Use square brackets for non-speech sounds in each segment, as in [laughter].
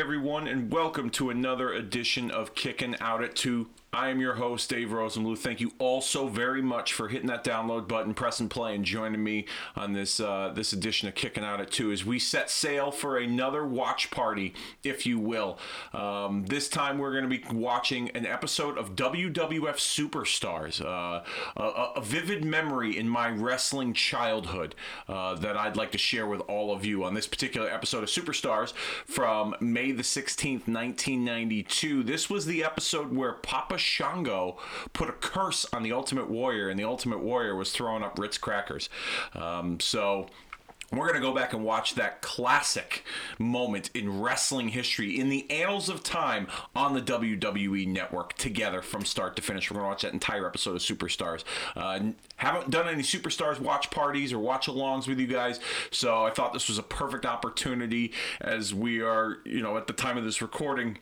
everyone, and welcome to another edition of Kicking Out at 2 I am your host, Dave Rosenbluth. Thank you all so very much for hitting that download button, pressing play, and joining me on this uh, this edition of Kicking Out at Two as we set sail for another watch party, if you will. Um, this time we're going to be watching an episode of WWF Superstars, uh, a, a, vivid memory in my wrestling childhood uh, that I'd like to share with all of you on this particular episode of Superstars from May the 16th, 1992. This was the episode where Papa Shango put a curse on the Ultimate Warrior, and the Ultimate Warrior was throwing up Ritz crackers. Um, so we're going to go back and watch that classic moment in wrestling history, in the annals of time, on the WWE network together from start to finish. We're going to watch that entire episode of Superstars. Uh, haven't done any Superstars watch parties or watch alongs with you guys, so I thought this was a perfect opportunity as we are, you know, at the time of this recording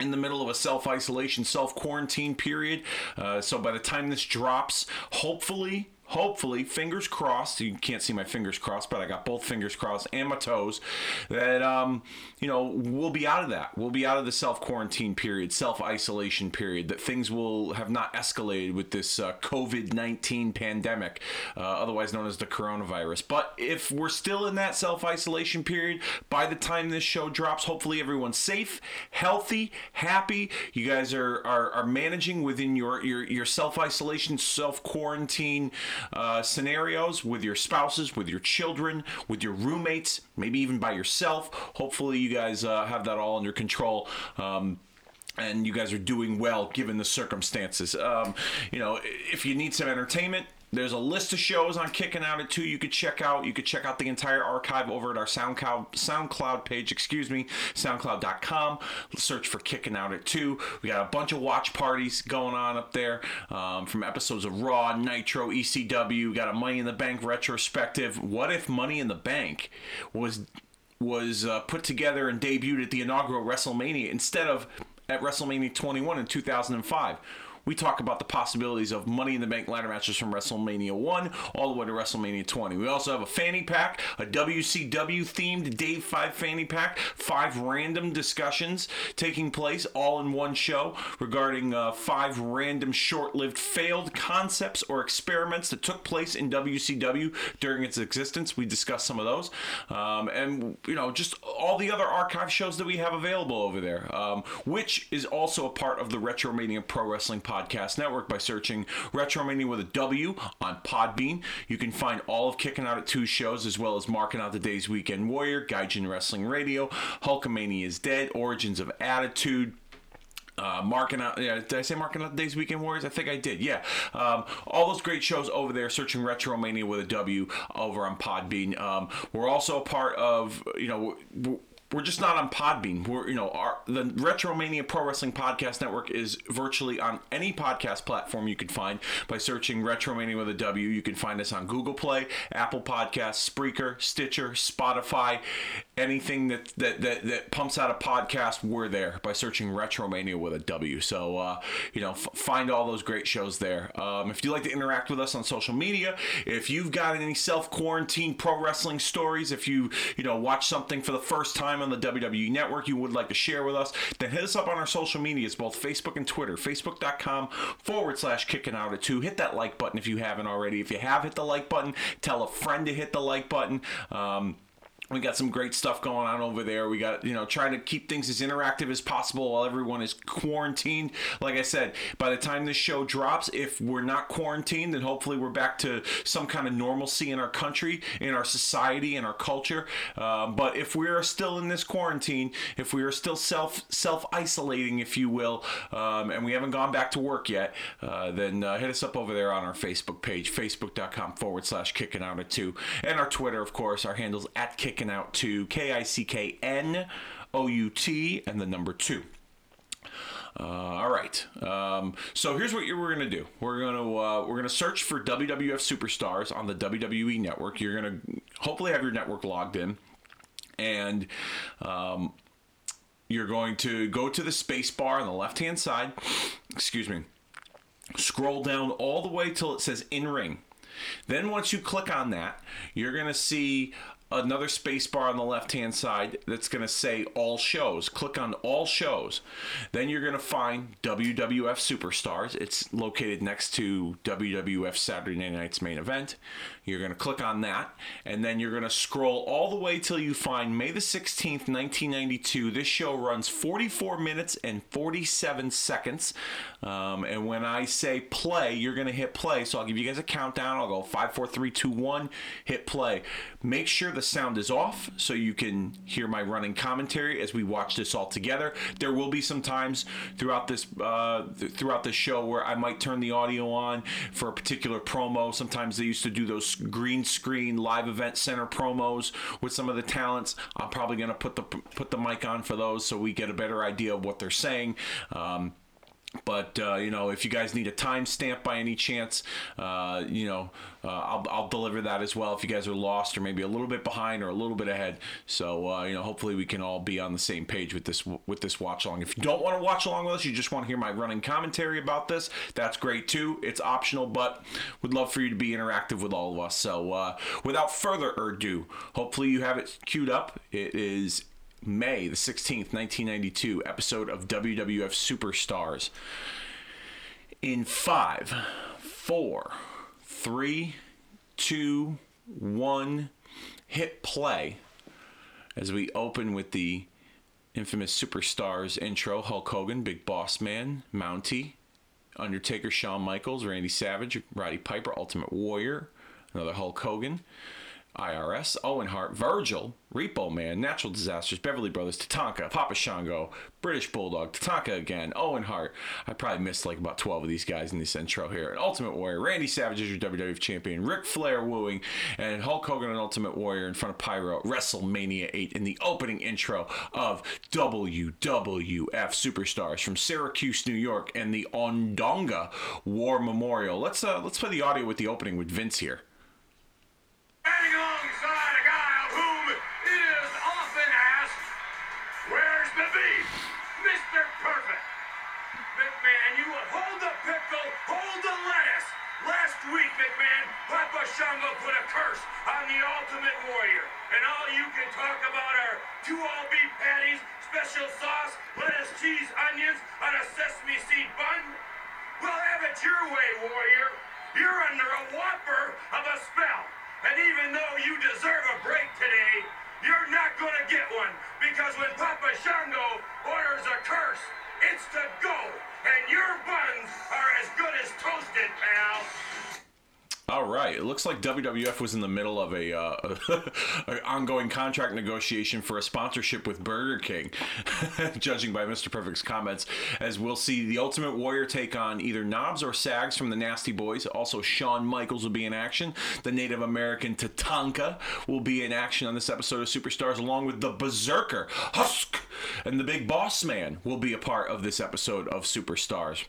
in the middle of a self isolation, self quarantine period. Uh, so by the time this drops, hopefully hopefully, fingers crossed. You can't see my fingers crossed, but I got both fingers crossed and my toes. That um, you know, we'll be out of that. We'll be out of the self quarantine period, self isolation period. That things will have not escalated with this uh, COVID nineteen pandemic, uh, otherwise known as the coronavirus. But if we're still in that self isolation period, by the time this show drops, hopefully everyone's safe, healthy, happy. You guys are are, are managing within your your your self isolation, self quarantine uh, scenarios with your spouses, with your children, with your roommates, maybe even by yourself. Hopefully, you guys uh, have that all under control. Um, and you guys are doing well given the circumstances. Um, you know, if you need some entertainment, there's a list of shows on Kicking Out at 2 you could check out. You could check out the entire archive over at our SoundCloud SoundCloud page, excuse me, soundcloud.com. Search for Kicking Out at 2. We got a bunch of watch parties going on up there um, from episodes of Raw, Nitro, ECW. We got a Money in the Bank retrospective. What if Money in the Bank was was uh, put together and debuted at the inaugural WrestleMania instead of at WrestleMania 21 in 2005? We talk about the possibilities of Money in the Bank ladder matches from WrestleMania 1 all the way to WrestleMania 20. We also have a fanny pack, a WCW themed Dave 5 fanny pack, five random discussions taking place all in one show regarding uh, five random short lived failed concepts or experiments that took place in WCW during its existence. We discuss some of those. Um, and, you know, just all the other archive shows that we have available over there, um, which is also a part of the Retromania Pro Wrestling Podcast Podcast Network by searching Retromania with a W on Podbean. You can find all of Kicking Out at Two shows as well as Marking Out the Day's Weekend Warrior, Gaijin Wrestling Radio, Hulkamania is Dead, Origins of Attitude, uh, marking out, yeah, did I say marking out the days weekend warriors? I think I did. Yeah, um, all those great shows over there. Searching Retromania with a W over on Podbean. Um, we're also a part of, you know, we're just not on Podbean. We're you know our the Retromania Pro Wrestling Podcast Network is virtually on any podcast platform you can find by searching Retromania with a W. You can find us on Google Play, Apple Podcasts, Spreaker, Stitcher, Spotify, anything that that that, that pumps out a podcast. We're there by searching Retromania with a W. So uh, you know f- find all those great shows there. Um, if you'd like to interact with us on social media, if you've got any self quarantine pro wrestling stories, if you you know watch something for the first time on the WWE Network you would like to share with us, then hit us up on our social medias, both Facebook and Twitter. Facebook.com forward slash kicking out at two. Hit that like button if you haven't already. If you have hit the like button, tell a friend to hit the like button. Um, we got some great stuff going on over there. We got, you know, trying to keep things as interactive as possible while everyone is quarantined. Like I said, by the time this show drops, if we're not quarantined, then hopefully we're back to some kind of normalcy in our country, in our society, in our culture. Um, but if we are still in this quarantine, if we are still self self isolating, if you will, um, and we haven't gone back to work yet, uh, then uh, hit us up over there on our Facebook page, facebook.com forward slash kicking out at two, and our Twitter, of course. Our handles at kicking kicking out to K I C K N O U T and the number two. Uh, all right. Um, so here's what we're gonna do. We're gonna uh, we're gonna search for WWF superstars on the WWE network. You're gonna hopefully have your network logged in, and um, you're going to go to the space bar on the left hand side. Excuse me. Scroll down all the way till it says in ring. Then once you click on that, you're going to see another space bar on the left hand side that's going to say all shows. Click on all shows. Then you're going to find WWF Superstars. It's located next to WWF Saturday Night's main event. You're going to click on that, and then you're going to scroll all the way till you find May the 16th, 1992. This show runs 44 minutes and 47 seconds. Um, and when I say play, you're going to hit play. So I'll give you guys a countdown. I'll go five, four, three, two, one. Hit play. Make sure the sound is off so you can hear my running commentary as we watch this all together. There will be some times throughout this uh, th- throughout the show where I might turn the audio on for a particular promo. Sometimes they used to do those green screen live event center promos with some of the talents. I'm probably going to put the put the mic on for those so we get a better idea of what they're saying. Um, but uh, you know, if you guys need a timestamp by any chance, uh, you know, uh, I'll, I'll deliver that as well. If you guys are lost or maybe a little bit behind or a little bit ahead, so uh, you know, hopefully we can all be on the same page with this with this watch along. If you don't want to watch along with us, you just want to hear my running commentary about this, that's great too. It's optional, but would love for you to be interactive with all of us. So uh, without further ado, hopefully you have it queued up. It is May the 16th, 1992 episode of WWF Superstars. In five, four, three, two, one, hit play as we open with the infamous Superstars intro Hulk Hogan, Big Boss Man, Mountie, Undertaker, Shawn Michaels, Randy Savage, Roddy Piper, Ultimate Warrior, another Hulk Hogan. IRS, Owen Hart, Virgil, Repo Man, Natural Disasters, Beverly Brothers, Tatanka, Papa Shango, British Bulldog, Tatanka again, Owen Hart. I probably missed like about 12 of these guys in this intro here. And Ultimate Warrior, Randy Savage is your WWF champion, Ric Flair wooing, and Hulk Hogan and Ultimate Warrior in front of Pyro WrestleMania 8 in the opening intro of WWF Superstars from Syracuse, New York, and the Onondaga War Memorial. Let's uh, let's play the audio with the opening with Vince here. Week, McMahon, Papa Shango put a curse on the Ultimate Warrior. And all you can talk about are two all beef patties, special sauce, lettuce, cheese, onions on a sesame seed bun. Well, have it your way, Warrior. You're under a whopper of a spell. And even though you deserve a break today, you're not gonna get one. Because when Papa Shango orders a curse, it's to go. And your buns are as good as toasted, pal. All right. It looks like WWF was in the middle of a, uh, [laughs] ongoing contract negotiation for a sponsorship with Burger King, [laughs] judging by Mr. Perfect's comments. As we'll see the Ultimate Warrior take on either Knobbs or Saggs from the Nasty Boys. Also, Shawn Michaels will be in action. The Native American Tatanka will be in action on this episode of Superstars, along with the Berserker Husk and the Big Boss Man will be a part of this episode of Superstars.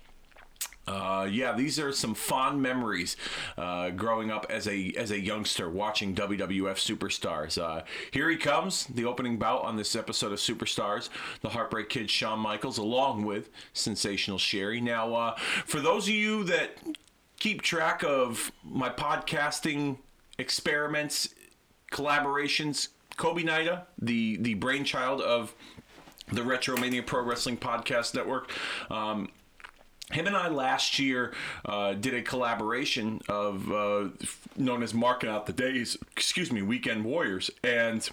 Uh, yeah, these are some fond memories uh, growing up as a as a youngster watching WWF Superstars. Uh, here he comes, the opening bout on this episode of Superstars, the Heartbreak Kid Shawn Michaels, along with Sensational Sherri. Now, uh, for those of you that keep track of my podcasting experiments, collaborations, Kobe Nida, the the brainchild of the Retromania Pro Wrestling Podcast Network. Um, him and I last year uh, did a collaboration of uh, known as Marking Out the Days, excuse me, Weekend Warriors. And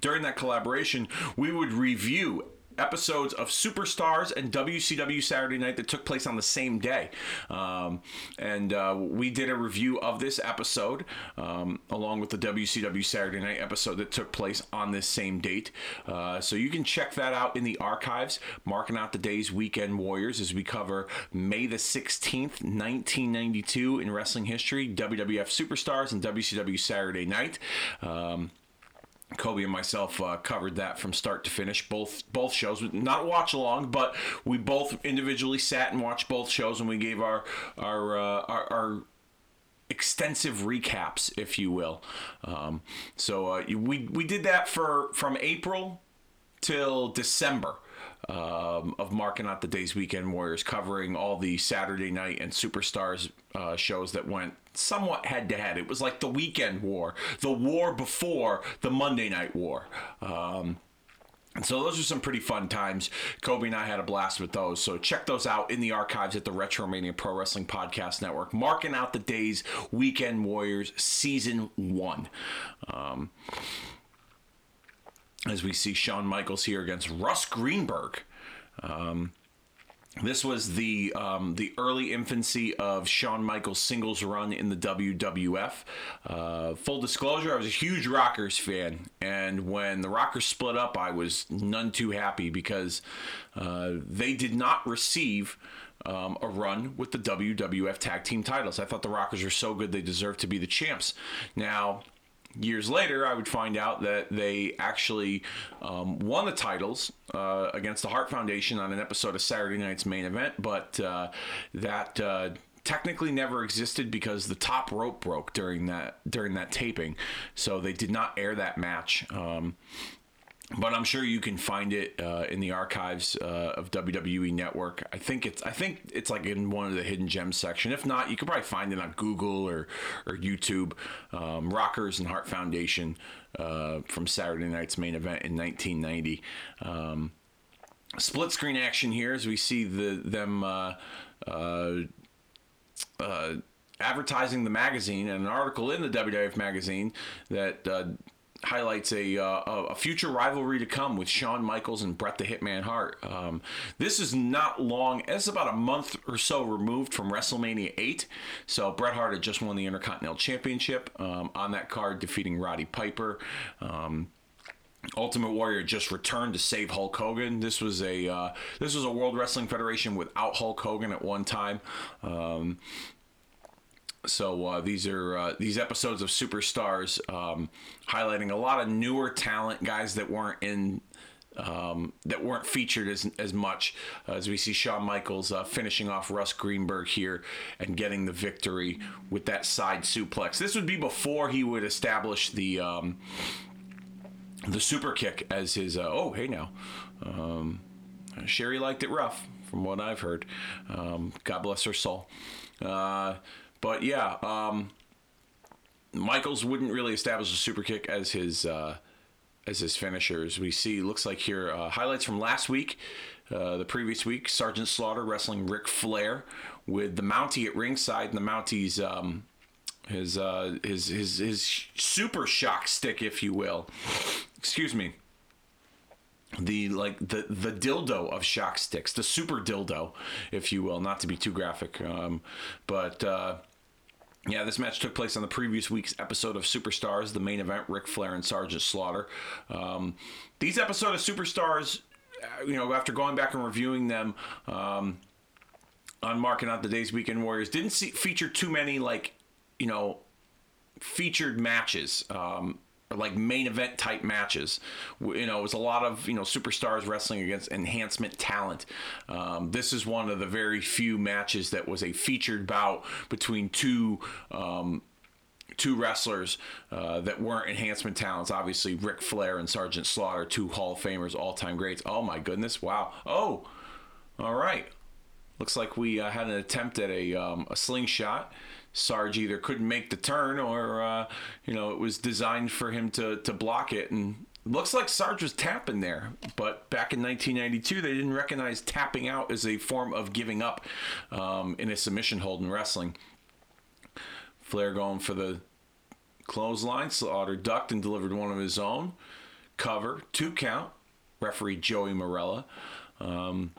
during that collaboration, we would review episodes of Superstars and WCW Saturday Night that took place on the same day. Um, and uh, we did a review of this episode um, along with the WCW Saturday Night episode that took place on this same date. Uh, so you can check that out in the archives, marking out the days Weekend Warriors as we cover May the 16th, 1992 in wrestling history, WWF Superstars and WCW Saturday Night. Um, Kobe and myself uh, covered that from start to finish, both both shows. Not watch along, but we both individually sat and watched both shows, and we gave our our uh, our, our extensive recaps, if you will. Um, so uh, we we did that for from April till December. um, of marking out the day's weekend warriors, covering all the Saturday night and superstars uh, shows that went somewhat head to head. It was like the weekend war, the war before the Monday night war. Um, so those are some pretty fun times. Kobe and I had a blast with those. So check those out in the archives at the Retromania Pro Wrestling Podcast Network. Marking out the days, Weekend Warriors Season 1. Um, as we see Shawn Michaels here against Russ Greenberg. Um, this was the um, the early infancy of Shawn Michaels' singles run in the WWF. Uh, full disclosure, I was a huge Rockers fan, and when the Rockers split up, I was none too happy because uh, they did not receive. Um, a run with the WWF tag team titles. I thought the Rockers were so good they deserved to be the champs. Now, years later, I would find out that they actually um, won the titles uh, against the Hart Foundation on an episode of Saturday Night's Main Event, but uh, that. Uh, technically never existed because the top rope broke during that during that taping so they did not air that match um, but I'm sure you can find it uh, in the archives uh, of WWE Network. I think it's I think it's like in one of the hidden gems section. If not, you could probably find it on Google or or YouTube. Um, Rockers and Hart Foundation uh, from Saturday Night's main event in 1990. Um, split screen action here as we see the them uh, uh, uh, advertising the magazine and an article in the WWF magazine that highlights a, uh, a future rivalry to come with Shawn Michaels and Bret the Hitman Hart. Um, this is not long, it's about a month or so removed from WrestleMania 8. So Bret Hart had just won the Intercontinental Championship um, on that card, defeating Roddy Piper. Um, Ultimate Warrior just returned to save Hulk Hogan. This was a uh, this was a World Wrestling Federation without Hulk Hogan at one time. Um, so uh, these are uh, these episodes of Superstars um, highlighting a lot of newer talent, guys that weren't in um, that weren't featured as, as much uh, as we see Shawn Michaels uh, finishing off Russ Greenberg here and getting the victory with that side suplex. This would be before he would establish the um, the super kick as his. Uh, oh, hey now, um, Sherri liked it rough, from what I've heard. Um, God bless her soul. Uh, but yeah, um, Michaels wouldn't really establish a super kick as his uh, as his finishers. We see looks like here uh, highlights from last week, uh, the previous week. Sergeant Slaughter wrestling Ric Flair with the Mountie at ringside, and the Mountie's um, his uh, his his his super shock stick, if you will. Excuse me the like the the dildo of shock sticks, the super dildo, if you will, not to be too graphic, um, but uh, yeah, this match took place on the previous week's episode of Superstars, the main event, Ric Flair and Sergeant Slaughter. Um, these episodes of Superstars, uh, you know, after going back and reviewing them um, on marking out the day's weekend warriors, didn't see, feature too many like, you know, featured matches. Um, like main event type matches. You know, it was a lot of you know superstars wrestling against enhancement talent. Um, this is one of the very few matches that was a featured bout between two. Um, two wrestlers uh, that weren't enhancement talents. Obviously, Ric Flair and Sergeant Slaughter, two Hall of Famers, all time greats. Oh my goodness! Wow. Oh, all right. Looks like we uh, had an attempt at a, um, a slingshot. Sarge either couldn't make the turn or, uh, you know, it was designed for him to, to block it. And looks like Sarge was tapping there. But back in 1992, they didn't recognize tapping out as a form of giving up um, in a submission hold in wrestling. Flair going for the clothesline. Slaughter ducked and delivered one of his own. Cover, two count. Referee Joey Marella. Um,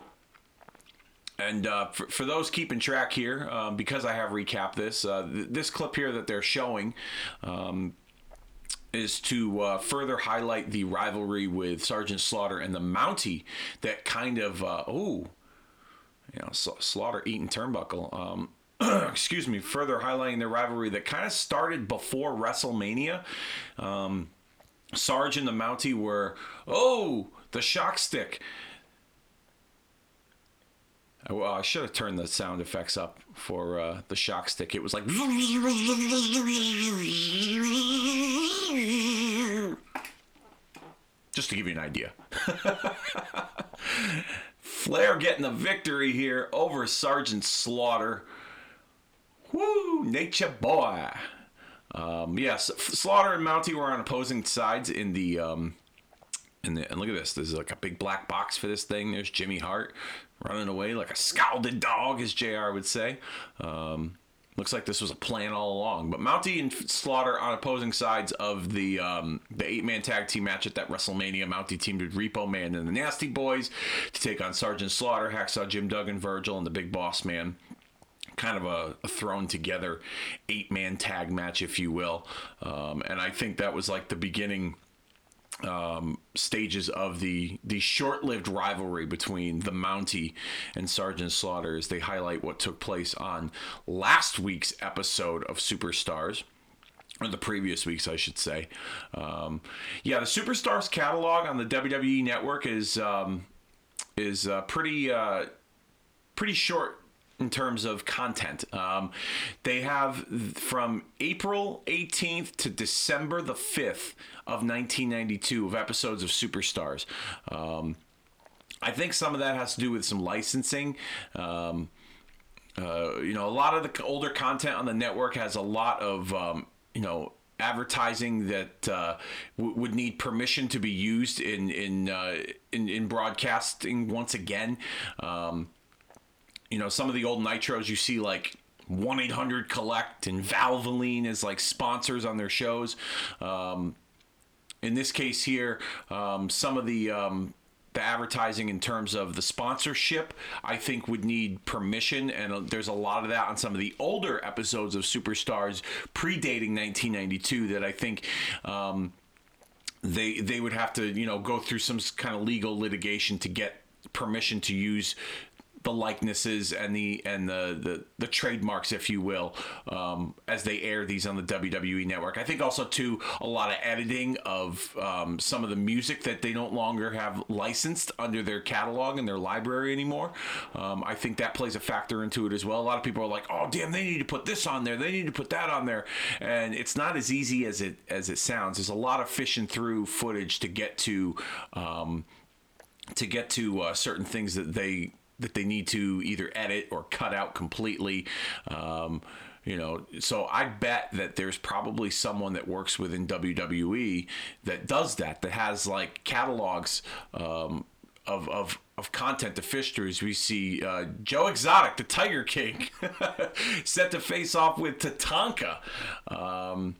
and uh, for, for those keeping track here, um, because I have recapped this, uh, th- this clip here that they're showing um, is to uh, further highlight the rivalry with Sergeant Slaughter and the Mountie that kind of, oh, you know, Slaughter eating turnbuckle. Um, [clears throat] excuse me, further highlighting the rivalry that kind of started before WrestleMania. Um, Sarge and the Mountie were, oh, the shock stick. Well, I should have turned the sound effects up for uh, the shock stick. It was like. Just to give you an idea. [laughs] Flair getting the victory here over Sergeant Slaughter. Woo, nature boy. Um, yes, Slaughter and Mountie were on opposing sides in the. Um, in the, and look at this. There's like a big black box for this thing. There's Jimmy Hart running away like a scalded dog, as JR would say. Um, looks like this was a plan all along. But Mountie and Slaughter on opposing sides of the um, the eight man tag team match at that WrestleMania. Mountie teamed with Repo Man and the Nasty Boys to take on Sergeant Slaughter, Hacksaw Jim Duggan, Virgil, and the Big Boss Man kind of a, a, thrown together eight man tag match, if you will. Um, and I think that was like the beginning um, stages of the the short lived rivalry between the Mountie and Sergeant Slaughter as they highlight what took place on last week's episode of Superstars or the previous weeks, I should say. Um, yeah, the Superstars catalog on the WWE Network is um, is uh, pretty uh, pretty short in terms of content. Um, they have from April 18th to December the 5th of 1992 of episodes of Superstars. Um, I think some of that has to do with some licensing. Um, uh, you know, a lot of the older content on the network has a lot of, um, you know, advertising that uh, w- would need permission to be used in in uh, in, in, broadcasting once again. Um, you know, some of the old nitros you see like 1 800 Collect and Valvoline as like sponsors on their shows. Um, in this case here, um, some of the um, the advertising in terms of the sponsorship, I think would need permission, and there's a lot of that on some of the older episodes of Superstars predating 1992 that I think. Um, they they would have to you know go through some kind of legal litigation to get permission to use the likenesses and the and the the, the trademarks, if you will, um, as they air these on the WWE network. I think also too a lot of editing of um, some of the music that they don't longer have licensed under their catalog and their library anymore. Um, I think that plays a factor into it as well. A lot of people are like, "Oh, damn, they need to put this on there. They need to put that on there," and it's not as easy as it as it sounds. There's a lot of fishing through footage to get to um, to get to uh, certain things that they that they need to either edit or cut out completely. Um, you know, so I bet that there's probably someone that works within WWE that does that, that has like catalogs um, of, of of content to fish through. As we see uh, Joe Exotic, the Tiger King, [laughs] set to face off with Tatanka. Um,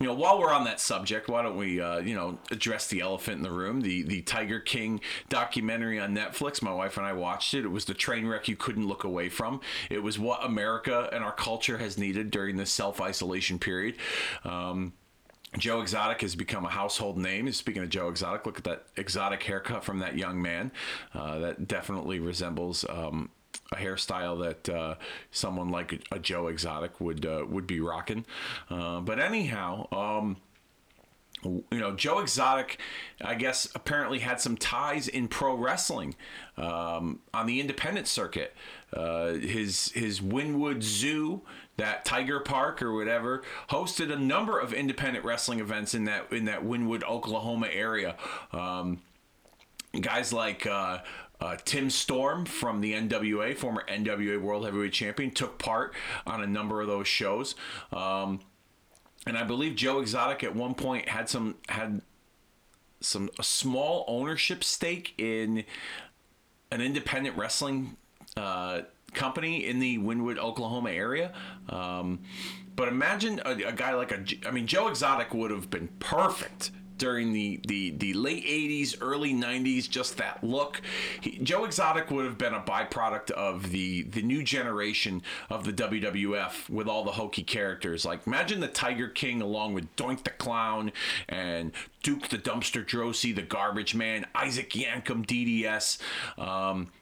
you know, while we're on that subject, why don't we, uh, you know, address the elephant in the room? The the Tiger King documentary on Netflix. My wife and I watched it. It was the train wreck you couldn't look away from. It was what America and our culture has needed during this self isolation period. Um, Joe Exotic has become a household name. Speaking of Joe Exotic, look at that exotic haircut from that young man. Uh, that definitely resembles um, a hairstyle that uh, someone like a, Joe Exotic would uh, would be rocking. Uh, but anyhow, um, you know, Joe Exotic, I guess, apparently had some ties in pro wrestling um, on the independent circuit. Uh, his his Wynnewood Zoo, that Tiger Park or whatever, hosted a number of independent wrestling events in that in that Wynnewood, Oklahoma area. Um, guys like uh, uh, Tim Storm from the NWA, former NWA World Heavyweight Champion, took part on a number of those shows. Um, and I believe Joe Exotic at one point had some had some a small ownership stake in an independent wrestling uh, company in the Wynnewood, Oklahoma area. Um, but imagine a, a, guy like a, I mean, Joe Exotic would have been perfect during the, the, the late 80s, early 90s, just that look. He, Joe Exotic would have been a byproduct of the, the new generation of the WWF with all the hokey characters. Like, imagine the Tiger King along with Doink the Clown and Duke the Dumpster Droese, the Garbage Man, Isaac Yankem DDS. Um,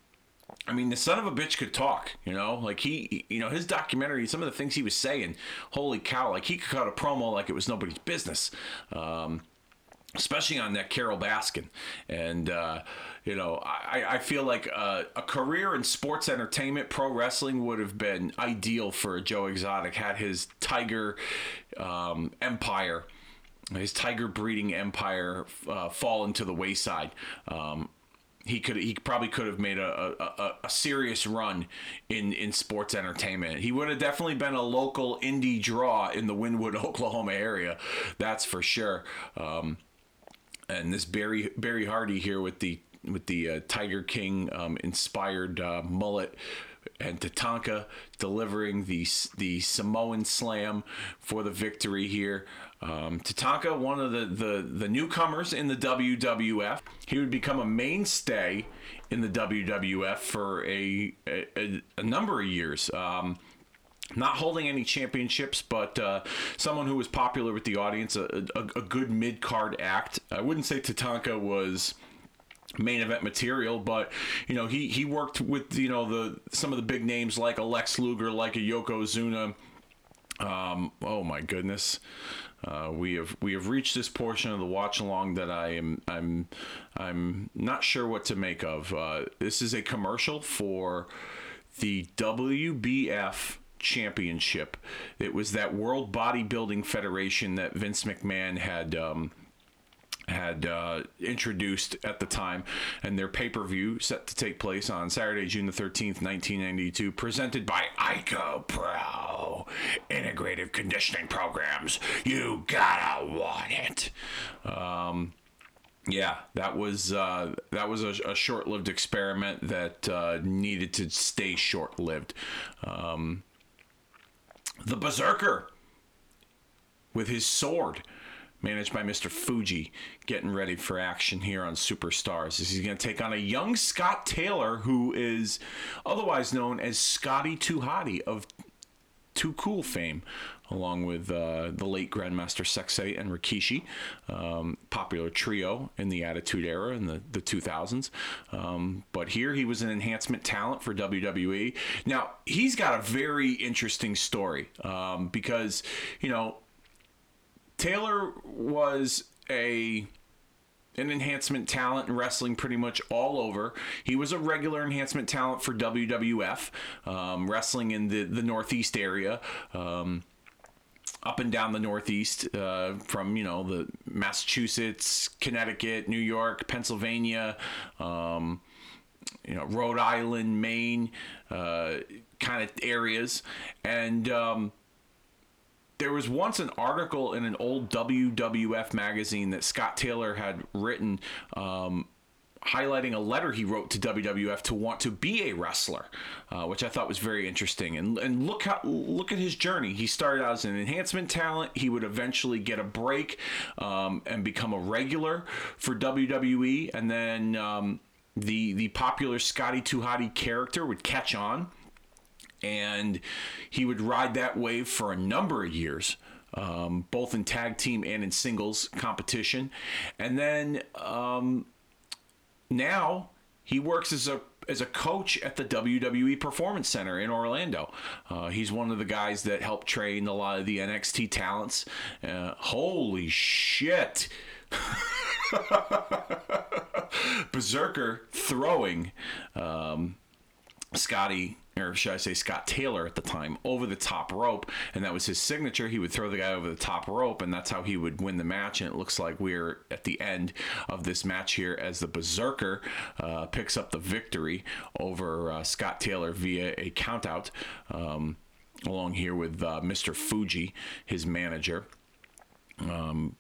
I mean, the son of a bitch could talk, you know, like he, you know, his documentary, some of the things he was saying, holy cow, like he could cut a promo like it was nobody's business. Um, especially on that Carole Baskin. And, uh, you know, I, I feel like a, a, career in sports entertainment, pro wrestling would have been ideal for Joe Exotic had his Tiger um, empire, his Tiger breeding empire uh, fall into the wayside. Um, he could he probably could have made a, a, a, serious run in in sports entertainment. He would have definitely been a local indie draw in the Wynnewood, [laughs] Oklahoma area. That's for sure. Um, and this Barry Barry Hardy here with the with the uh, Tiger King um, inspired uh, mullet and Tatanka delivering the the Samoan slam for the victory here. Um, Tatanka, one of the, the the newcomers in the WWF, he would become a mainstay in the WWF for a a, a number of years. Um, not holding any championships, but uh, someone who was popular with the audience, a, a, a good mid card act. I wouldn't say Tatanka was main event material but you know he he worked with you know the some of the big names like a Lex Luger like a Yokozuna um oh my goodness uh, we have we have reached this portion of the watch along that I am I'm I'm not sure what to make of. Uh, this is a commercial for the WBF championship. It was that World Bodybuilding Federation that Vince McMahon had um, had uh, introduced at the time, and their pay per view set to take place on Saturday, June the 13th, 1992, presented by Ico Pro Integrative Conditioning Programs. You gotta want it. Um, yeah, that was uh, that was a, a, short-lived experiment that uh, needed to stay short-lived. Um, the Berserker with his sword managed by Mr. Fuji, getting ready for action here on Superstars. He's going to take on a young Scott Taylor, who is otherwise known as Scotty Too Hottie of Too Cool fame, along with uh, the late Grandmaster Sexay and Rikishi, um, popular trio in the Attitude Era in the, the 2000s. Um, but here he was an enhancement talent for WWE. Now, he's got a very interesting story um, because, you know, Taylor was a an enhancement talent in wrestling pretty much all over. He was a regular enhancement talent for WWF, um, wrestling in the, the Northeast area. Um, up and down the Northeast, uh, from you know the Massachusetts, Connecticut, New York, Pennsylvania, um, you know Rhode Island, Maine, uh, kind of areas, and um, there was once an article in an old WWF magazine that Scott Taylor had written. Um, highlighting a letter he wrote to WWF to want to be a wrestler, uh, which I thought was very interesting. And and look how look at his journey. He started out as an enhancement talent. He would eventually get a break um, and become a regular for WWE, and then um, the the popular Scotty Too character would catch on and he would ride that wave for a number of years. Um, both in tag team and in singles competition, and then um, now he works as a as a coach at the WWE Performance Center in Orlando. Uh, he's one of the guys that helped train a lot of the NXT talents. Uh, holy shit! [laughs] Berserker throwing um, Scotty or should I say Scott Taylor at the time, over the top rope, and that was his signature. He would throw the guy over the top rope, and that's how he would win the match. And it looks like we're at the end of this match here as the Berserker uh, picks up the victory over uh, Scott Taylor via a countout. Um, along here with uh, Mr. Fuji, his manager. Um,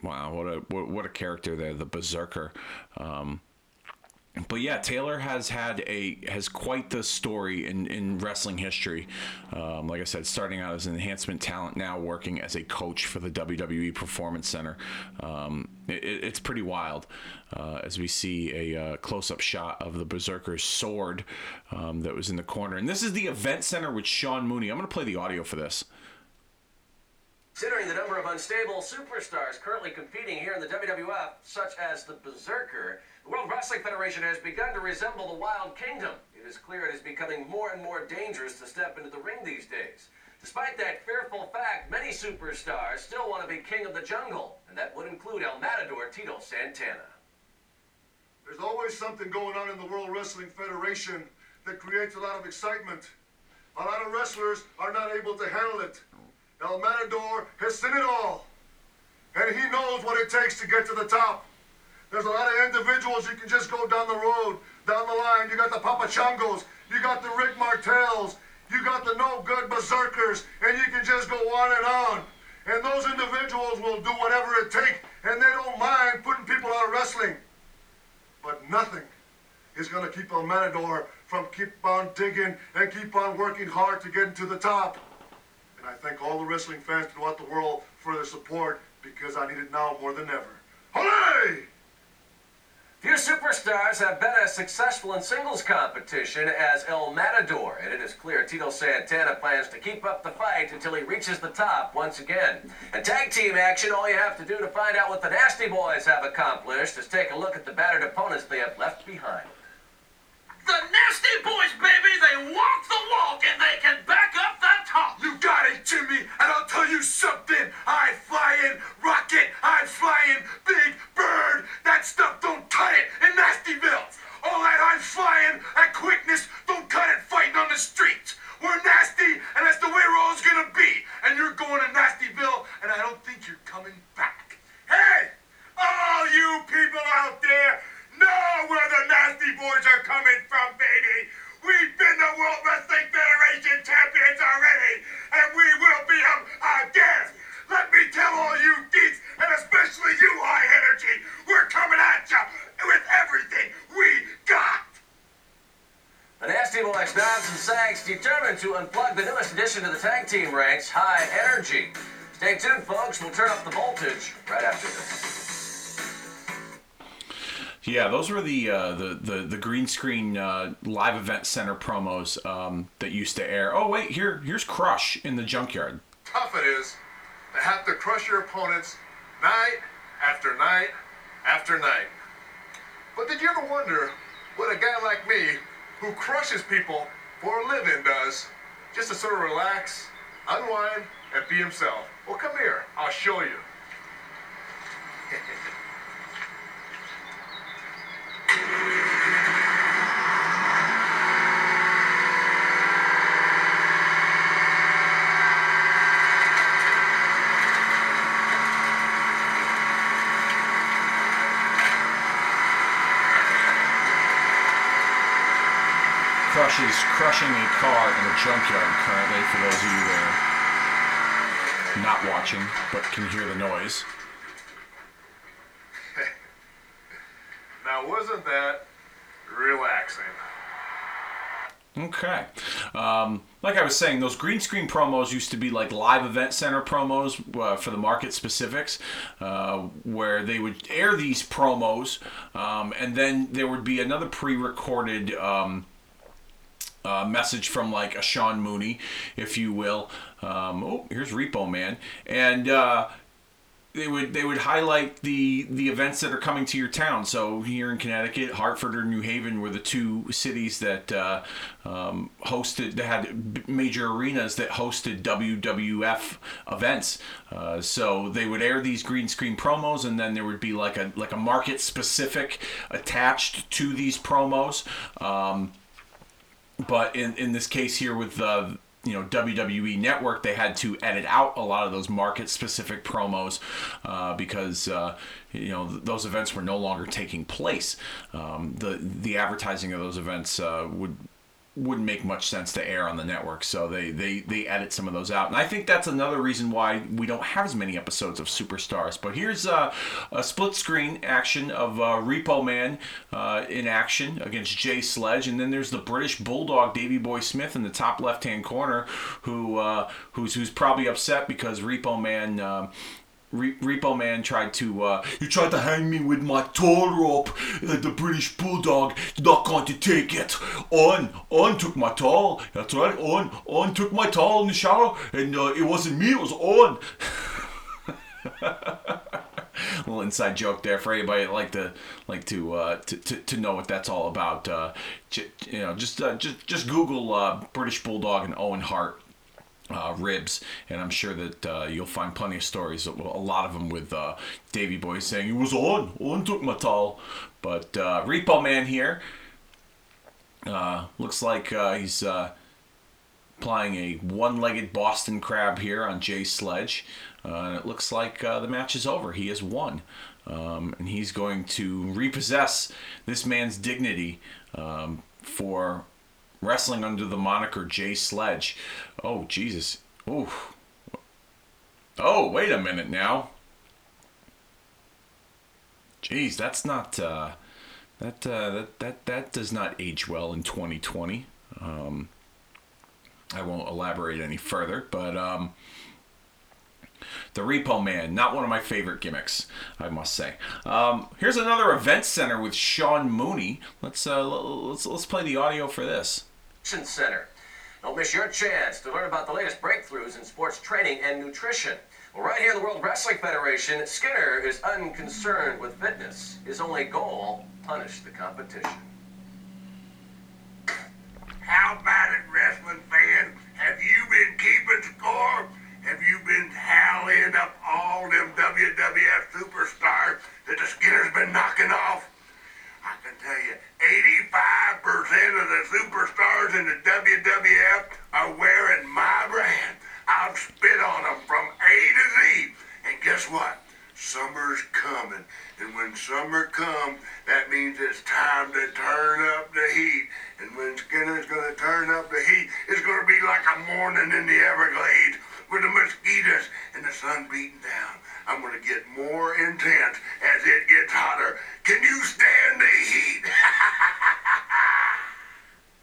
wow, what a what, a character there, the Berserker. Um, but yeah, Taylor has had a has quite the story in in wrestling history. Um, like I said, starting out as an enhancement talent, now working as a coach for the WWE Performance Center. Um, it, it's pretty wild uh, as we see a uh, close up shot of the Berserker's sword um, that was in the corner. And this is the event center with Sean Mooney. I'm going to play the audio for this. Considering the number of unstable superstars currently competing here in the WWF, such as the Berserker, the World Wrestling Federation has begun to resemble the Wild Kingdom. It is clear it is becoming more and more dangerous to step into the ring these days. Despite that fearful fact, many superstars still want to be king of the jungle, and that would include El Matador Tito Santana. There's always something going on in the World Wrestling Federation that creates a lot of excitement. A lot of wrestlers are not able to handle it. El Matador has seen it all. And he knows what it takes to get to the top. There's a lot of individuals you can just go down the road, down the line. You got the Papa Shangos, you got the Rick Martels, you got the no good berserkers, and you can just go on and on. And those individuals will do whatever it takes, and they don't mind putting people out of wrestling. But nothing is going to keep El Matador from keep on digging and keep on working hard to get into the top. And I thank all the wrestling fans throughout the world for their support because I need it now more than ever. Hooray! Few superstars have been as successful in singles competition as El Matador, and it is clear Tito Santana plans to keep up the fight until he reaches the top once again. In tag team action, all you have to do to find out what the Nasty Boys have accomplished is take a look at the battered opponents they have left behind. The Nasty Boys, baby, they walk the walk and they can back up the talk. You got it, Jimmy, and I'll tell you something. I flying rocket, I'm flying big bird. That stuff don't cut it in Nastyville. All that I'm flying at quickness don't cut it fighting on the streets. We're nasty, and that's the way we're always gonna be. And you're going to Nastyville, and I don't think you're coming back. Hey, all you people out there know where the Nasty Boys are coming from, baby. We've been the World Wrestling Federation champions already, and we will be them again. Let me tell all you geeks, and especially you, High Energy, we're coming at you with everything we got. The Nasty Boys, Knobbs and Saggs, determined to unplug the newest addition to the tag team ranks, High Energy. Stay tuned, folks. We'll turn up the voltage right after this. Yeah, those were the uh, the, the the green screen uh, live event center promos um, that used to air. Oh wait, here here's Crush in the junkyard. tough it is to have to crush your opponents night after night after night. But did you ever wonder what a guy like me, who crushes people for a living, does? Just to sort of relax, unwind, and be himself. Well, come here. I'll show you. [laughs] Is crushing a car in a junkyard currently. For those of you that are not watching but can hear the noise. [laughs] Now, wasn't that relaxing? Okay. Um, like I was saying, those green screen promos used to be like live event center promos uh, for the market specifics, uh, where they would air these promos, um, and then there would be another pre recorded. Um, uh, message from like a Sean Mooney, if you will. Um, oh, here's Repo Man, and uh, they would they would highlight the the events that are coming to your town. So here in Connecticut, Hartford or New Haven were the two cities that uh, um, hosted that had major arenas that hosted WWF events. Uh, so they would air these green screen promos, and then there would be like a like a market specific attached to these promos. Um, but in, in this case here with uh, you know WWE Network, they had to edit out a lot of those market specific promos uh, because uh, you know th- those events were no longer taking place. Um, the the advertising of those events uh, would wouldn't make much sense to air on the network, so they, they they edit some of those out, and I think that's another reason why we don't have as many episodes of Superstars. But here's uh, a split screen action of uh, Repo Man uh, in action against Jay Sledge, and then there's the British Bulldog Davy Boy Smith in the top left hand corner, who uh, who's who's probably upset because Repo Man. Re- Repo Man tried to, uh, you tried to hang me with my tall rope. Uh, the British Bulldog not going to take it. On, on took my towel. That's right, on, on took my towel in the shower, and uh, it wasn't me, it was on. [laughs] little inside joke there for anybody that like to like to uh, to, to, to know what that's all about. Uh, you know, just uh, just just Google uh, British Bulldog and Owen Hart uh, ribs, and I'm sure that uh, you'll find plenty of stories. A lot of them with uh, Davy Boy saying it was on, on took my towel. But uh, Repo Man here uh, looks like uh, he's uh, applying a one-legged Boston Crab here on Jay Sledge, uh, and it looks like uh, the match is over. He has won. um, and he's going to repossess this man's dignity um, for wrestling under the moniker Jay Sledge. Oh Jesus! Oh, oh, wait a minute now. Jeez, that's not uh, that, uh, that that that does not age well in 2020. Um, I won't elaborate any further, but um, the Repo Man, not one of my favorite gimmicks, I must say. Um, here's another event center with Sean Mooney. Let's uh, let's let's play the audio for this. Center. Don't miss your chance to learn about the latest breakthroughs in sports training and nutrition. Well, right here in the World Wrestling Federation, Skinner is unconcerned with fitness. His only goal, punish the competition. How about it, wrestling fan? Have you been keeping score? Have you been tallying up all them WWF superstars that the Skinner's been knocking off? I can tell you, 85% of the superstars in the WWF are wearing my brand. I've spit on them from A to Z. And guess what? Summer's coming. And when summer comes, that means it's time to turn up the heat. And when Skinner's gonna turn up the heat, it's gonna be like a morning in the Everglades with the mosquitoes and the sun beating down. I'm gonna get more intense as it gets hotter. Can you stand the heat? [laughs]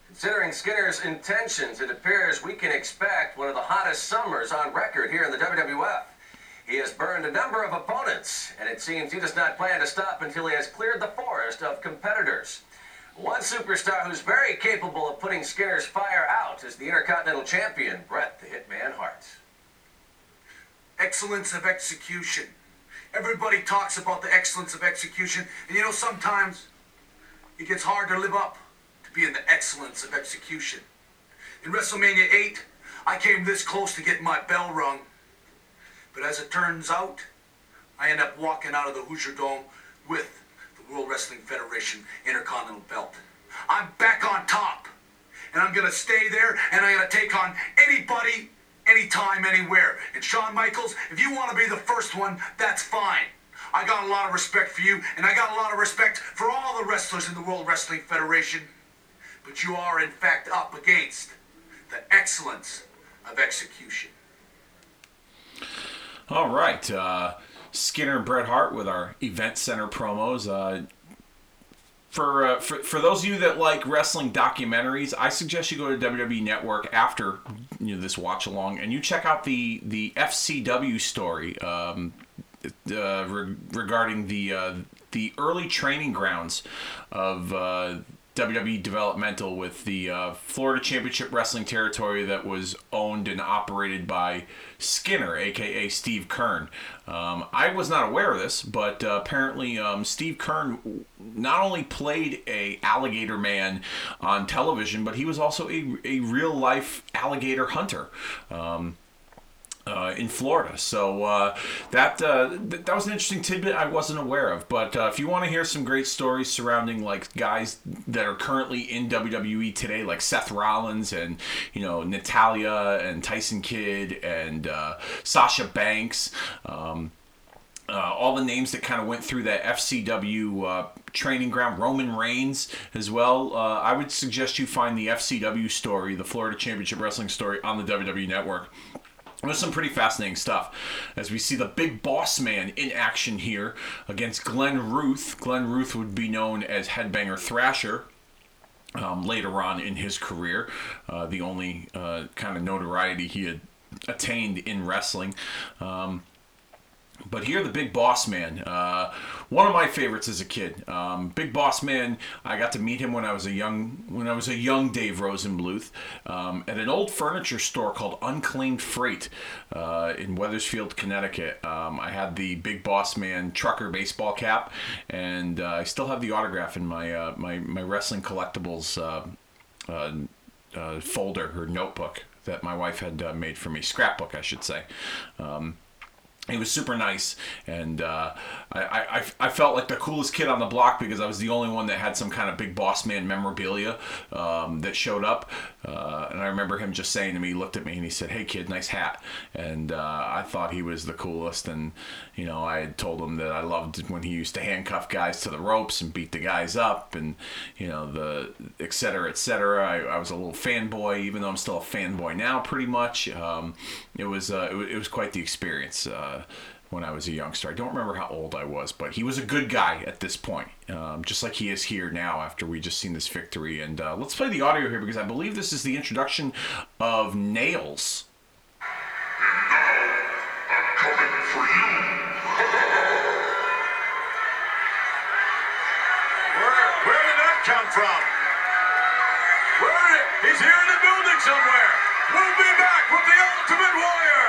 Considering Skinner's intentions, it appears we can expect one of the hottest summers on record here in the WWF. He has burned a number of opponents, and it seems he does not plan to stop until he has cleared the forest of competitors. One superstar who's very capable of putting Skinner's fire out is the Intercontinental Champion, Bret the Hitman Hart. Excellence of execution. Everybody talks about the excellence of execution, and you know, sometimes it gets hard to live up to being the excellence of execution. In WrestleMania 8, I came this close to getting my bell rung. But as it turns out, I end up walking out of the Hoosier Dome with the World Wrestling Federation Intercontinental Belt. I'm back on top. And I'm going to stay there, and I'm going to take on anybody, anytime, anywhere. And Shawn Michaels, if you want to be the first one, that's fine. I got a lot of respect for you, and I got a lot of respect for all the wrestlers in the World Wrestling Federation. But you are, in fact, up against the excellence of execution. All right, uh, Skinner and Bret Hart with our event center promos. Uh, for, uh, for for those of you that like wrestling documentaries, I suggest you go to WWE Network after you know, this watch along and you check out the the FCW story um, uh, re- regarding the uh, the early training grounds of uh, WWE developmental with the uh, Florida Championship Wrestling territory that was owned and operated by Skinner, aka Steve Keirn. Um, I was not aware of this, but uh, apparently um, Steve Keirn not only played a alligator man on television, but he was also a, a real life alligator hunter. Um, uh, in Florida. So uh, that uh, th- that was an interesting tidbit I wasn't aware of. But uh, if you want to hear some great stories surrounding like guys that are currently in WWE today, like Seth Rollins and you know Natalya and Tyson Kidd and uh, Sasha Banks. Um, uh, all the names that kind of went through that FCW uh, training ground, Roman Reigns as well. Uh, I would suggest you find the FCW story, the Florida Championship Wrestling story, on the WWE Network. There's some pretty fascinating stuff as we see the big boss man in action here against Glenn Ruth. Glenn Ruth would be known as Headbanger Thrasher. Um, later on in his career, uh, the only uh, kind of notoriety he had attained in wrestling. Um, but here, the Big Boss Man, uh, one of my favorites as a kid. Um, Big Boss Man, I got to meet him when I was a young when I was a young Dave Rosenbluth um, at an old furniture store called Unclaimed Freight uh, in Wethersfield, Connecticut. Um, I had the Big Boss Man trucker baseball cap, and uh, I still have the autograph in my uh, my my wrestling collectibles uh, uh, folder or notebook that my wife had made for me, scrapbook, I should say. Um, he was super nice, and uh, I, I, I felt like the coolest kid on the block because I was the only one that had some kind of big boss man memorabilia um, that showed up. Uh, and I remember him just saying to me, he looked at me and he said, "Hey kid, nice hat." And uh, I thought he was the coolest. And you know, I had told him that I loved when he used to handcuff guys to the ropes and beat the guys up, and you know the et cetera, et cetera. I, I was a little fanboy, even though I'm still a fanboy now, pretty much. Um, it was uh, it, it was quite the experience. Uh, when I was a youngster. I don't remember how old I was, but he was a good guy at this point, um, just like he is here now after we just seen this victory. And uh, let's play the audio here because I believe this is the introduction of Nails. coming for you. Where, where did that come from? Where did it? He's here in the building somewhere. We'll be back with the Ultimate Warrior.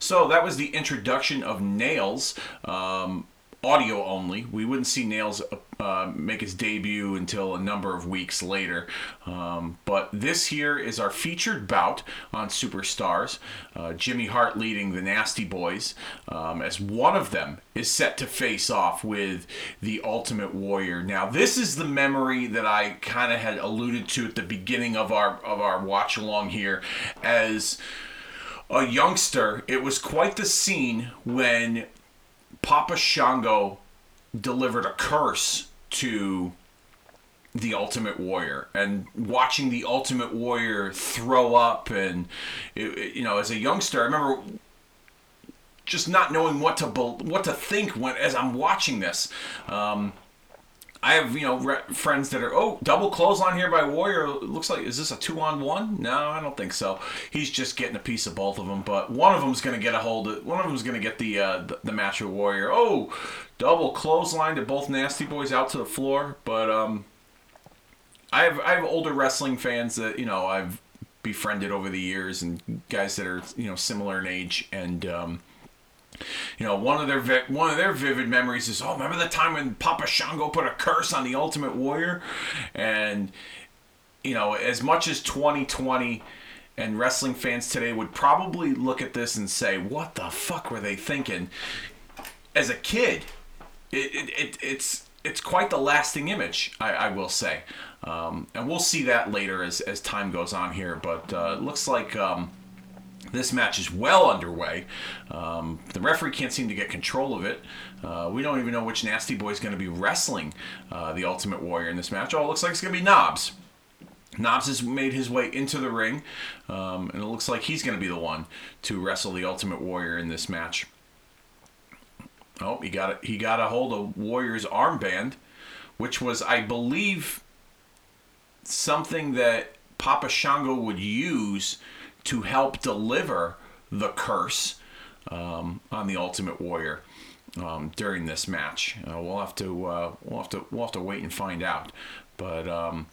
So that was the introduction of Nails, um, audio only. We wouldn't see Nails uh, make his debut until a number of weeks later. Um, but this here is our featured bout on Superstars. Uh, Jimmy Hart leading the Nasty Boys, um, as one of them is set to face off with the Ultimate Warrior. Now, this is the memory that I kind of had alluded to at the beginning of our of our watch along here, as a youngster, it was quite the scene when Papa Shango delivered a curse to the Ultimate Warrior. And watching the Ultimate Warrior throw up and it, it- you know as a youngster I remember just not knowing what to what to think when as I'm watching this. Um, I have you know re- friends that are oh double clothesline here by Warrior. Looks like is this a two on one? No, I don't think so. He's just getting a piece of both of them, but one of them's going to get a hold of one of them's going to get the, uh, the the match with Warrior. Oh, double clothesline to both Nasty Boys out to the floor. But um, I have I have older wrestling fans that you know I've befriended over the years and guys that are you know similar in age and. Um, you know, one of their vi- one of their vivid memories is, oh, remember the time when Papa Shango put a curse on the Ultimate Warrior, and you know, as much as 2020 and wrestling fans today would probably look at this and say, what the fuck were they thinking? As a kid, it, it, it it's it's quite the lasting image, I, I will say, um, and we'll see that later as as time goes on here. But uh, it looks like. Um, this match is well underway. Um, the referee can't seem to get control of it. Uh, we don't even know which Nasty Boy is going to be wrestling uh, the Ultimate Warrior in this match. Oh, it looks like it's going to be Knobbs. Knobbs has made his way into the ring, um, and it looks like he's going to be the one to wrestle the Ultimate Warrior in this match. Oh, he got it. He got a hold of Warrior's armband, which was, I believe, something that Papa Shango would use to help deliver the curse um, on the Ultimate Warrior um, during this match. Uh, we'll have to uh, we'll have to we'll have to wait and find out. But um,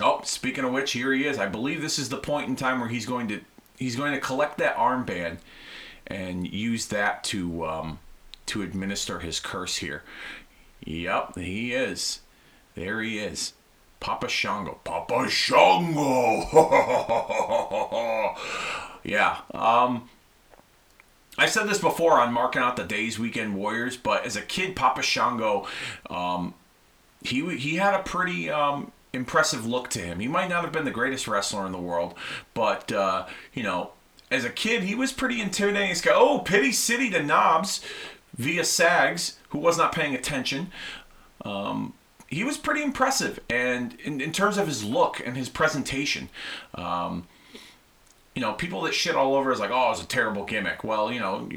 oh, speaking of which, here he is. I believe this is the point in time where he's going to he's going to collect that armband and use that to um, to administer his curse here. Yep, he is. There he is. Papa Shango. Papa Shango. [laughs] yeah. Um I said this before on marking out the days weekend warriors, but as a kid, Papa Shango, um, he he had a pretty um, impressive look to him. He might not have been the greatest wrestler in the world, but uh, you know, as a kid, he was pretty intimidating. He's got oh, pity city to Knobbs via Saggs, who was not paying attention. Um, he was pretty impressive, and in, in terms of his look and his presentation, um, you know, people that shit all over is like, oh, it's a terrible gimmick. Well, you know,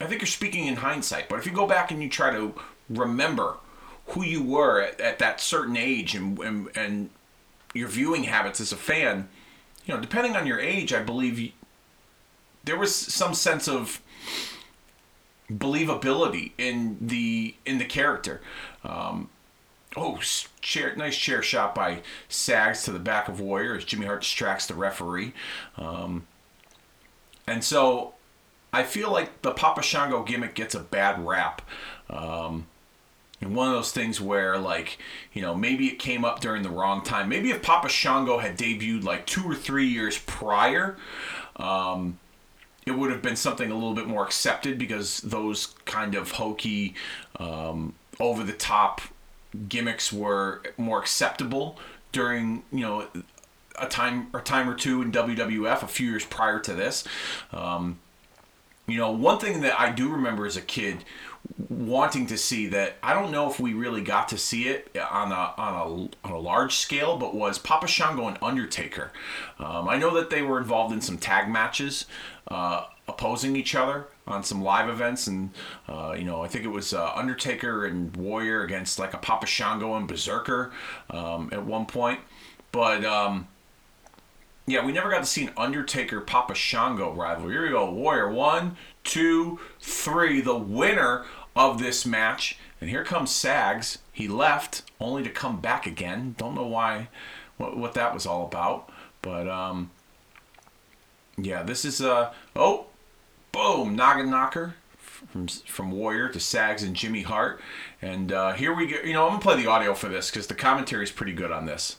I think you're speaking in hindsight, but if you go back and you try to remember who you were at, at that certain age and, and and your viewing habits as a fan, you know, depending on your age, I believe you, there was some sense of believability in the in the character. Um, oh, chair, nice chair shot by Saggs to the back of Warrior as Jimmy Hart distracts the referee. Um, and so I feel like the Papa Shango gimmick gets a bad rap. Um, and one of those things where like you know maybe it came up during the wrong time maybe if papa shango had debuted like two or three years prior um, it would have been something a little bit more accepted because those kind of hokey um, over the top gimmicks were more acceptable during you know a time a time or two in WWF a few years prior to this um, you know, one thing that I do remember as a kid wanting to see that I don't know if we really got to see it on a on a, on a large scale, but was Papa Shango and Undertaker. Um, I know that they were involved in some tag matches, uh, opposing each other on some live events, and uh, you know I think it was uh, Undertaker and Warrior against like a Papa Shango and Berserker um, at one point, but. Um, yeah, we never got to see an Undertaker Papa Shango rivalry. Here we go. Warrior. One, two, three. The winner of this match. And here comes Saggs. He left only to come back again. Don't know why, what, what that was all about. But, um, yeah, this is, uh, oh, boom, Noggin Knocker from, from Warrior to Saggs and Jimmy Hart. And uh, here we go. You know, I'm to play the audio for this because the commentary is pretty good on this.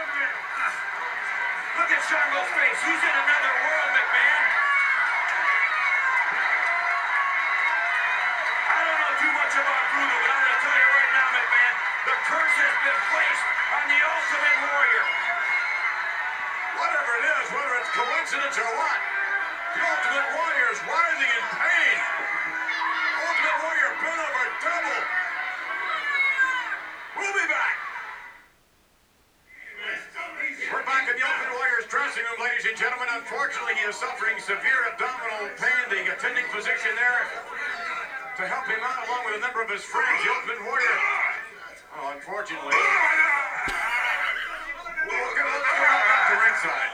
Look at Shango's face. He's in another world, McMahon. Out, along with a number of his friends, Ultimate Warrior. Oh, unfortunately. Go back to ringside.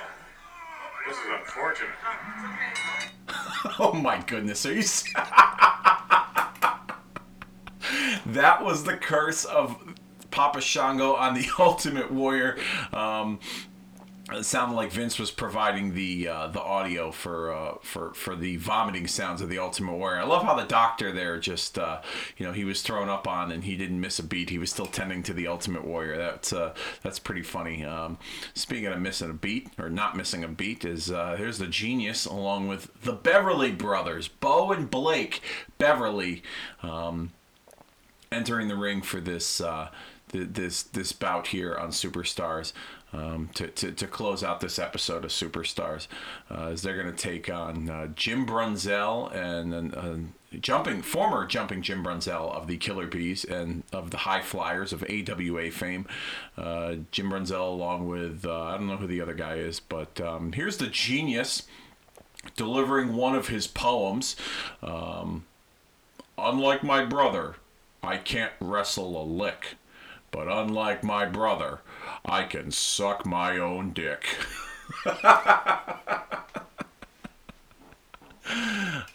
This is unfortunate. [laughs] Oh my goodness, are you? [laughs] that was the curse of Papa Shango on the [laughs] Ultimate Warrior. Um, it sounded like Vince was providing the uh, the audio for uh, for for the vomiting sounds of the Ultimate Warrior. I love how the doctor there just uh, you know he was thrown up on and he didn't miss a beat. He was still tending to the Ultimate Warrior. That's uh, that's pretty funny. Um, speaking of missing a beat or not missing a beat, is uh, here's the genius along with the Beverly Brothers, Bo and Blake Beverly, um, entering the ring for this. Uh, th- this this bout here on Superstars um, to, to, to close out this episode of Superstars, uh, as they're going to take on uh, Jim Brunzell and uh, jumping former jumping Jim Brunzell of the Killer Bees and of the High Flyers of AWA fame. Uh, Jim Brunzell, along with uh, I don't know who the other guy is, but um, here's the genius delivering one of his poems. Um, Unlike my brother, I can't wrestle a lick. But unlike my brother, I can suck my own dick. [laughs] uh,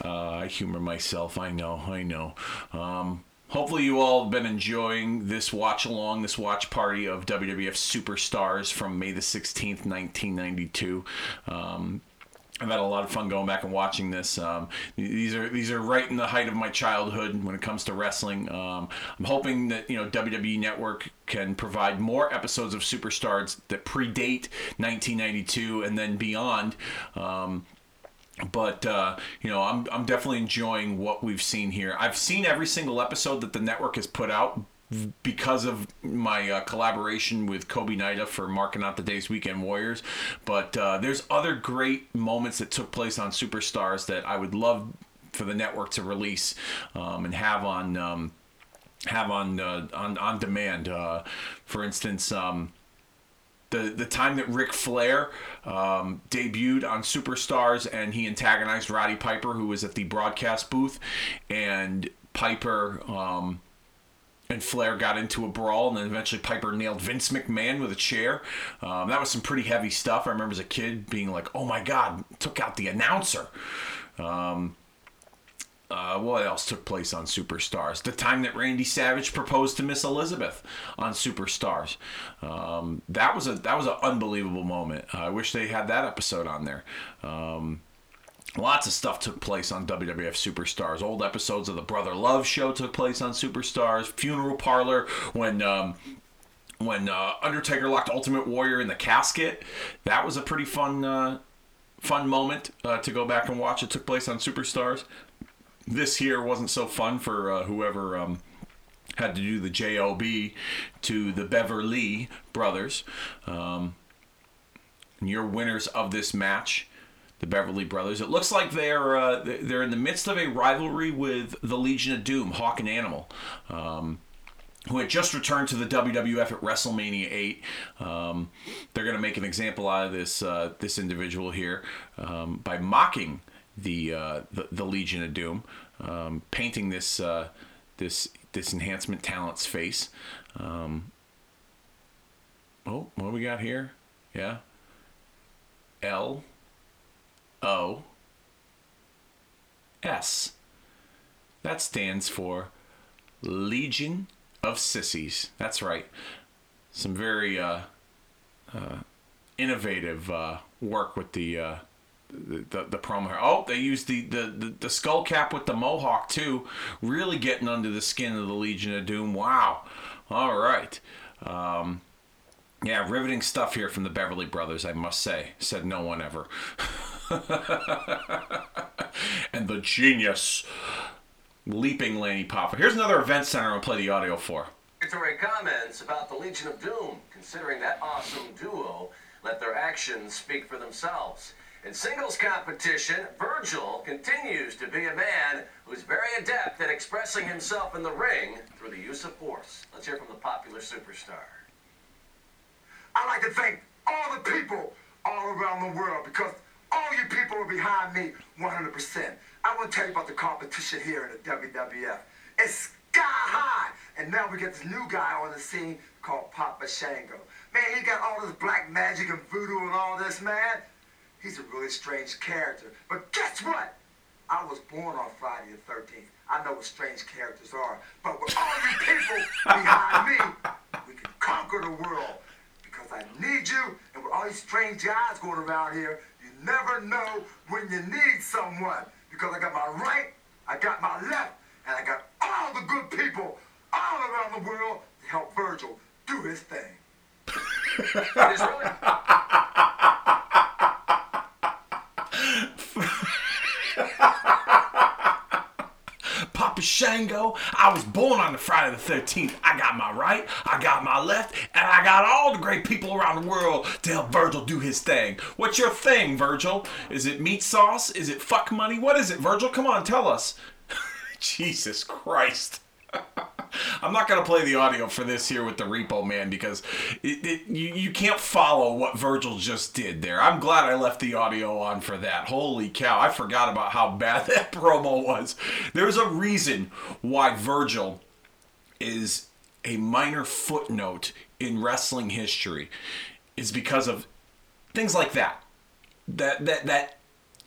I humor myself. I know. I know. Um, hopefully, you all have been enjoying this watch along, this watch party of WWF Superstars from May the 16th, 1992. Um, I've had a lot of fun going back and watching this. Um, these are these are right in the height of my childhood when it comes to wrestling. Um, I'm hoping that you know WWE Network can provide more episodes of Superstars that predate 1992 and then beyond. Um, but uh, you know, I'm I'm definitely enjoying what we've seen here. I've seen every single episode that the network has put out because of my uh, collaboration with Kobe Nida for marking out the day's weekend Warriors. But uh, there's other great moments that took place on Superstars that I would love for the network to release um, and have on um, have on uh, on on demand. Uh, for instance. Um, the, the time that Ric Flair um, debuted on Superstars and he antagonized Roddy Piper, who was at the broadcast booth, and Piper um, and Flair got into a brawl, and then eventually Piper nailed Vince McMahon with a chair. Um, that was some pretty heavy stuff. I remember as a kid being like, "Oh my God!" Took out the announcer. Um, uh, what else took place on Superstars? The time that Randy Savage proposed to Miss Elizabeth on Superstars. Um, that was a that was an unbelievable moment. I wish they had that episode on there. Um, Lots of stuff took place on WWF Superstars. Old episodes of the Brother Love show took place on Superstars. Funeral Parlor when um, when uh, Undertaker locked Ultimate Warrior in the casket. That was a pretty fun uh, fun moment uh, to go back and watch. It took place on Superstars. This here wasn't so fun for uh, whoever um, had to do the job to the Beverly brothers. Um, your winners of this match the Beverly Brothers. It looks like they're uh, they're in the midst of a rivalry with the Legion of Doom, Hawk and Animal. Um, who had just returned to the WWF at WrestleMania 8. Um, they're going to make an example out of this uh, this individual here um, by mocking the, uh, the, the Legion of Doom, um, painting this uh, this this enhancement talent's face. Um, oh, what do we got here? Yeah, L O S. That stands for Legion of Sissies. That's right. Some very uh, uh, innovative uh, work with the, uh, the, the the promo here. Oh, they used the, the, the, the skull cap with the mohawk too. Really getting under the skin of the Legion of Doom. Wow. All right. Um, yeah, riveting stuff here from the Beverly Brothers, I must say. Said no one ever. [laughs] [laughs] and the genius leaping Lanny Poffo. Here's another event center I'll play the audio for. Obligatory comments about the Legion of Doom, considering that awesome duo let their actions speak for themselves. In singles competition, Virgil continues to be a man who's very adept at expressing himself in the ring through the use of force. Let's hear from the popular superstar. I'd like to thank all the people all around the world because all you people are behind me 100%. I want to tell you about the competition here in the WWF. It's sky high. And now we get this new guy on the scene called Papa Shango. Man, he got all this black magic and voodoo and all this, man. He's a really strange character. But guess what? I was born on Friday the 13th. I know what strange characters are. But with all you people behind me, we can conquer the world. Because I need you, and with all these strange guys going around here. Never know when you need someone. Because I got my right, I got my left, and I got all the good people all around the world to help Virgil do his thing. [laughs] It is really. Papa Shango, I was born on the Friday the 13th. I got my right, I got my left, and I got all the great people around the world to help Virgil do his thing. What's your thing, Virgil? Is it meat sauce? Is it fuck money? What is it, Virgil? Come on, tell us. [laughs] Jesus Christ. [laughs] I'm not gonna play the audio for this here with the Repo Man because it, it, you you can't follow what Virgil just did there. I'm glad I left the audio on for that. Holy cow! I forgot about how bad [laughs] that promo was. There's a reason why Virgil is a minor footnote in wrestling history. Is because of things like that. That that that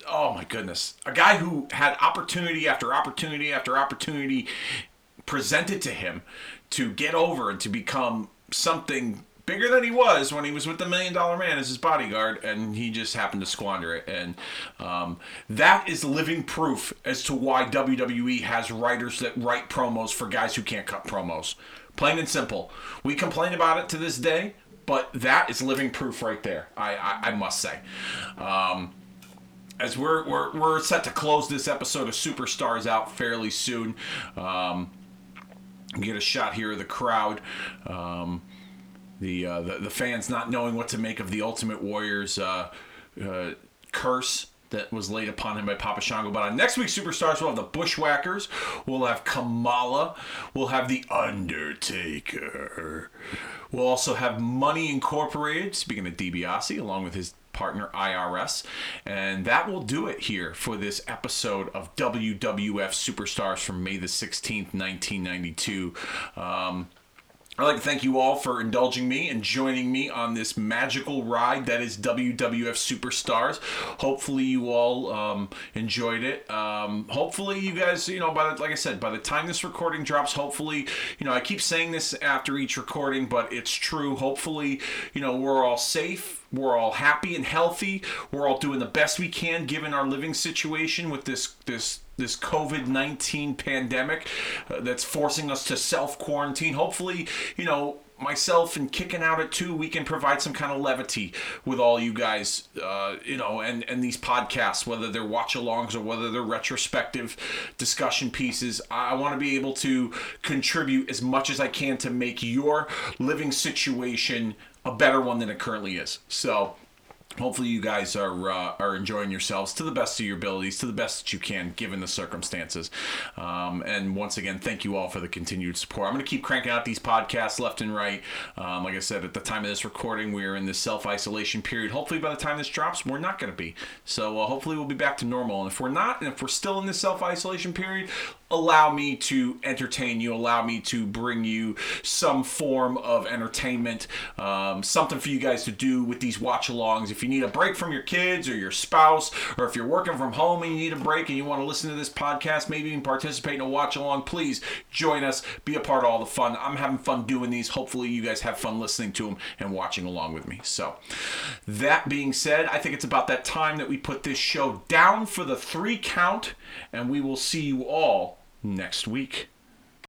oh my goodness. A guy who had opportunity after opportunity after opportunity presented to him to get over and to become something bigger than he was when he was with the Million Dollar Man as his bodyguard, and he just happened to squander it. And um, that is living proof as to why WWE has writers that write promos for guys who can't cut promos. Plain and simple. We complain about it to this day, but that is living proof right there. I I, I must say. Um, as we're, we're we're set to close this episode of Superstars out fairly soon. Um, get a shot here of the crowd. Um, the, uh, the the fans not knowing what to make of the Ultimate Warrior's uh, uh, curse that was laid upon him by Papa Shango. But on next week's Superstars, we'll have the Bushwhackers, we'll have Kamala, we'll have the Undertaker. We'll also have Money Incorporated, speaking of DiBiase, along with his partner IRS. And that will do it here for this episode of WWF Superstars from May the 16th, 1992. Um, I'd like to thank you all for indulging me and joining me on this magical ride that is WWF Superstars. Hopefully, you all um, enjoyed it. Um, hopefully, you guys, you know, by the, like I said, by the time this recording drops, hopefully, you know, I keep saying this after each recording, but it's true. Hopefully, you know, we're all safe we're all happy and healthy. We're all doing the best we can given our living situation with this this this COVID nineteen pandemic uh, that's forcing us to self quarantine. Hopefully, you know myself and kicking out at two we can provide some kind of levity with all you guys uh, you know and and these podcasts whether they're watch alongs or whether they're retrospective discussion pieces i want to be able to contribute as much as i can to make your living situation a better one than it currently is. So hopefully you guys are uh, are enjoying yourselves to the best of your abilities to the best that you can given the circumstances. Um, and once again thank you all for the continued support. I'm going to keep cranking out these podcasts left and right. Um, like i said at the time of this recording we are in this self-isolation period. Hopefully by the time this drops we're not going to be. So uh, hopefully we'll be back to normal. And if we're not and if we're still in this self-isolation period allow me to entertain you, allow me to bring you some form of entertainment, um, something for you guys to do with these watch alongs. If you need a break from your kids or your spouse, or if you're working from home and you need a break and you want to listen to this podcast, maybe even participate in a watch along, please join us, be a part of all the fun. I'm having fun doing these. Hopefully, you guys have fun listening to them and watching along with me. So, that being said, I think it's about that time that we put this show down for the three count, and we will see you all next week.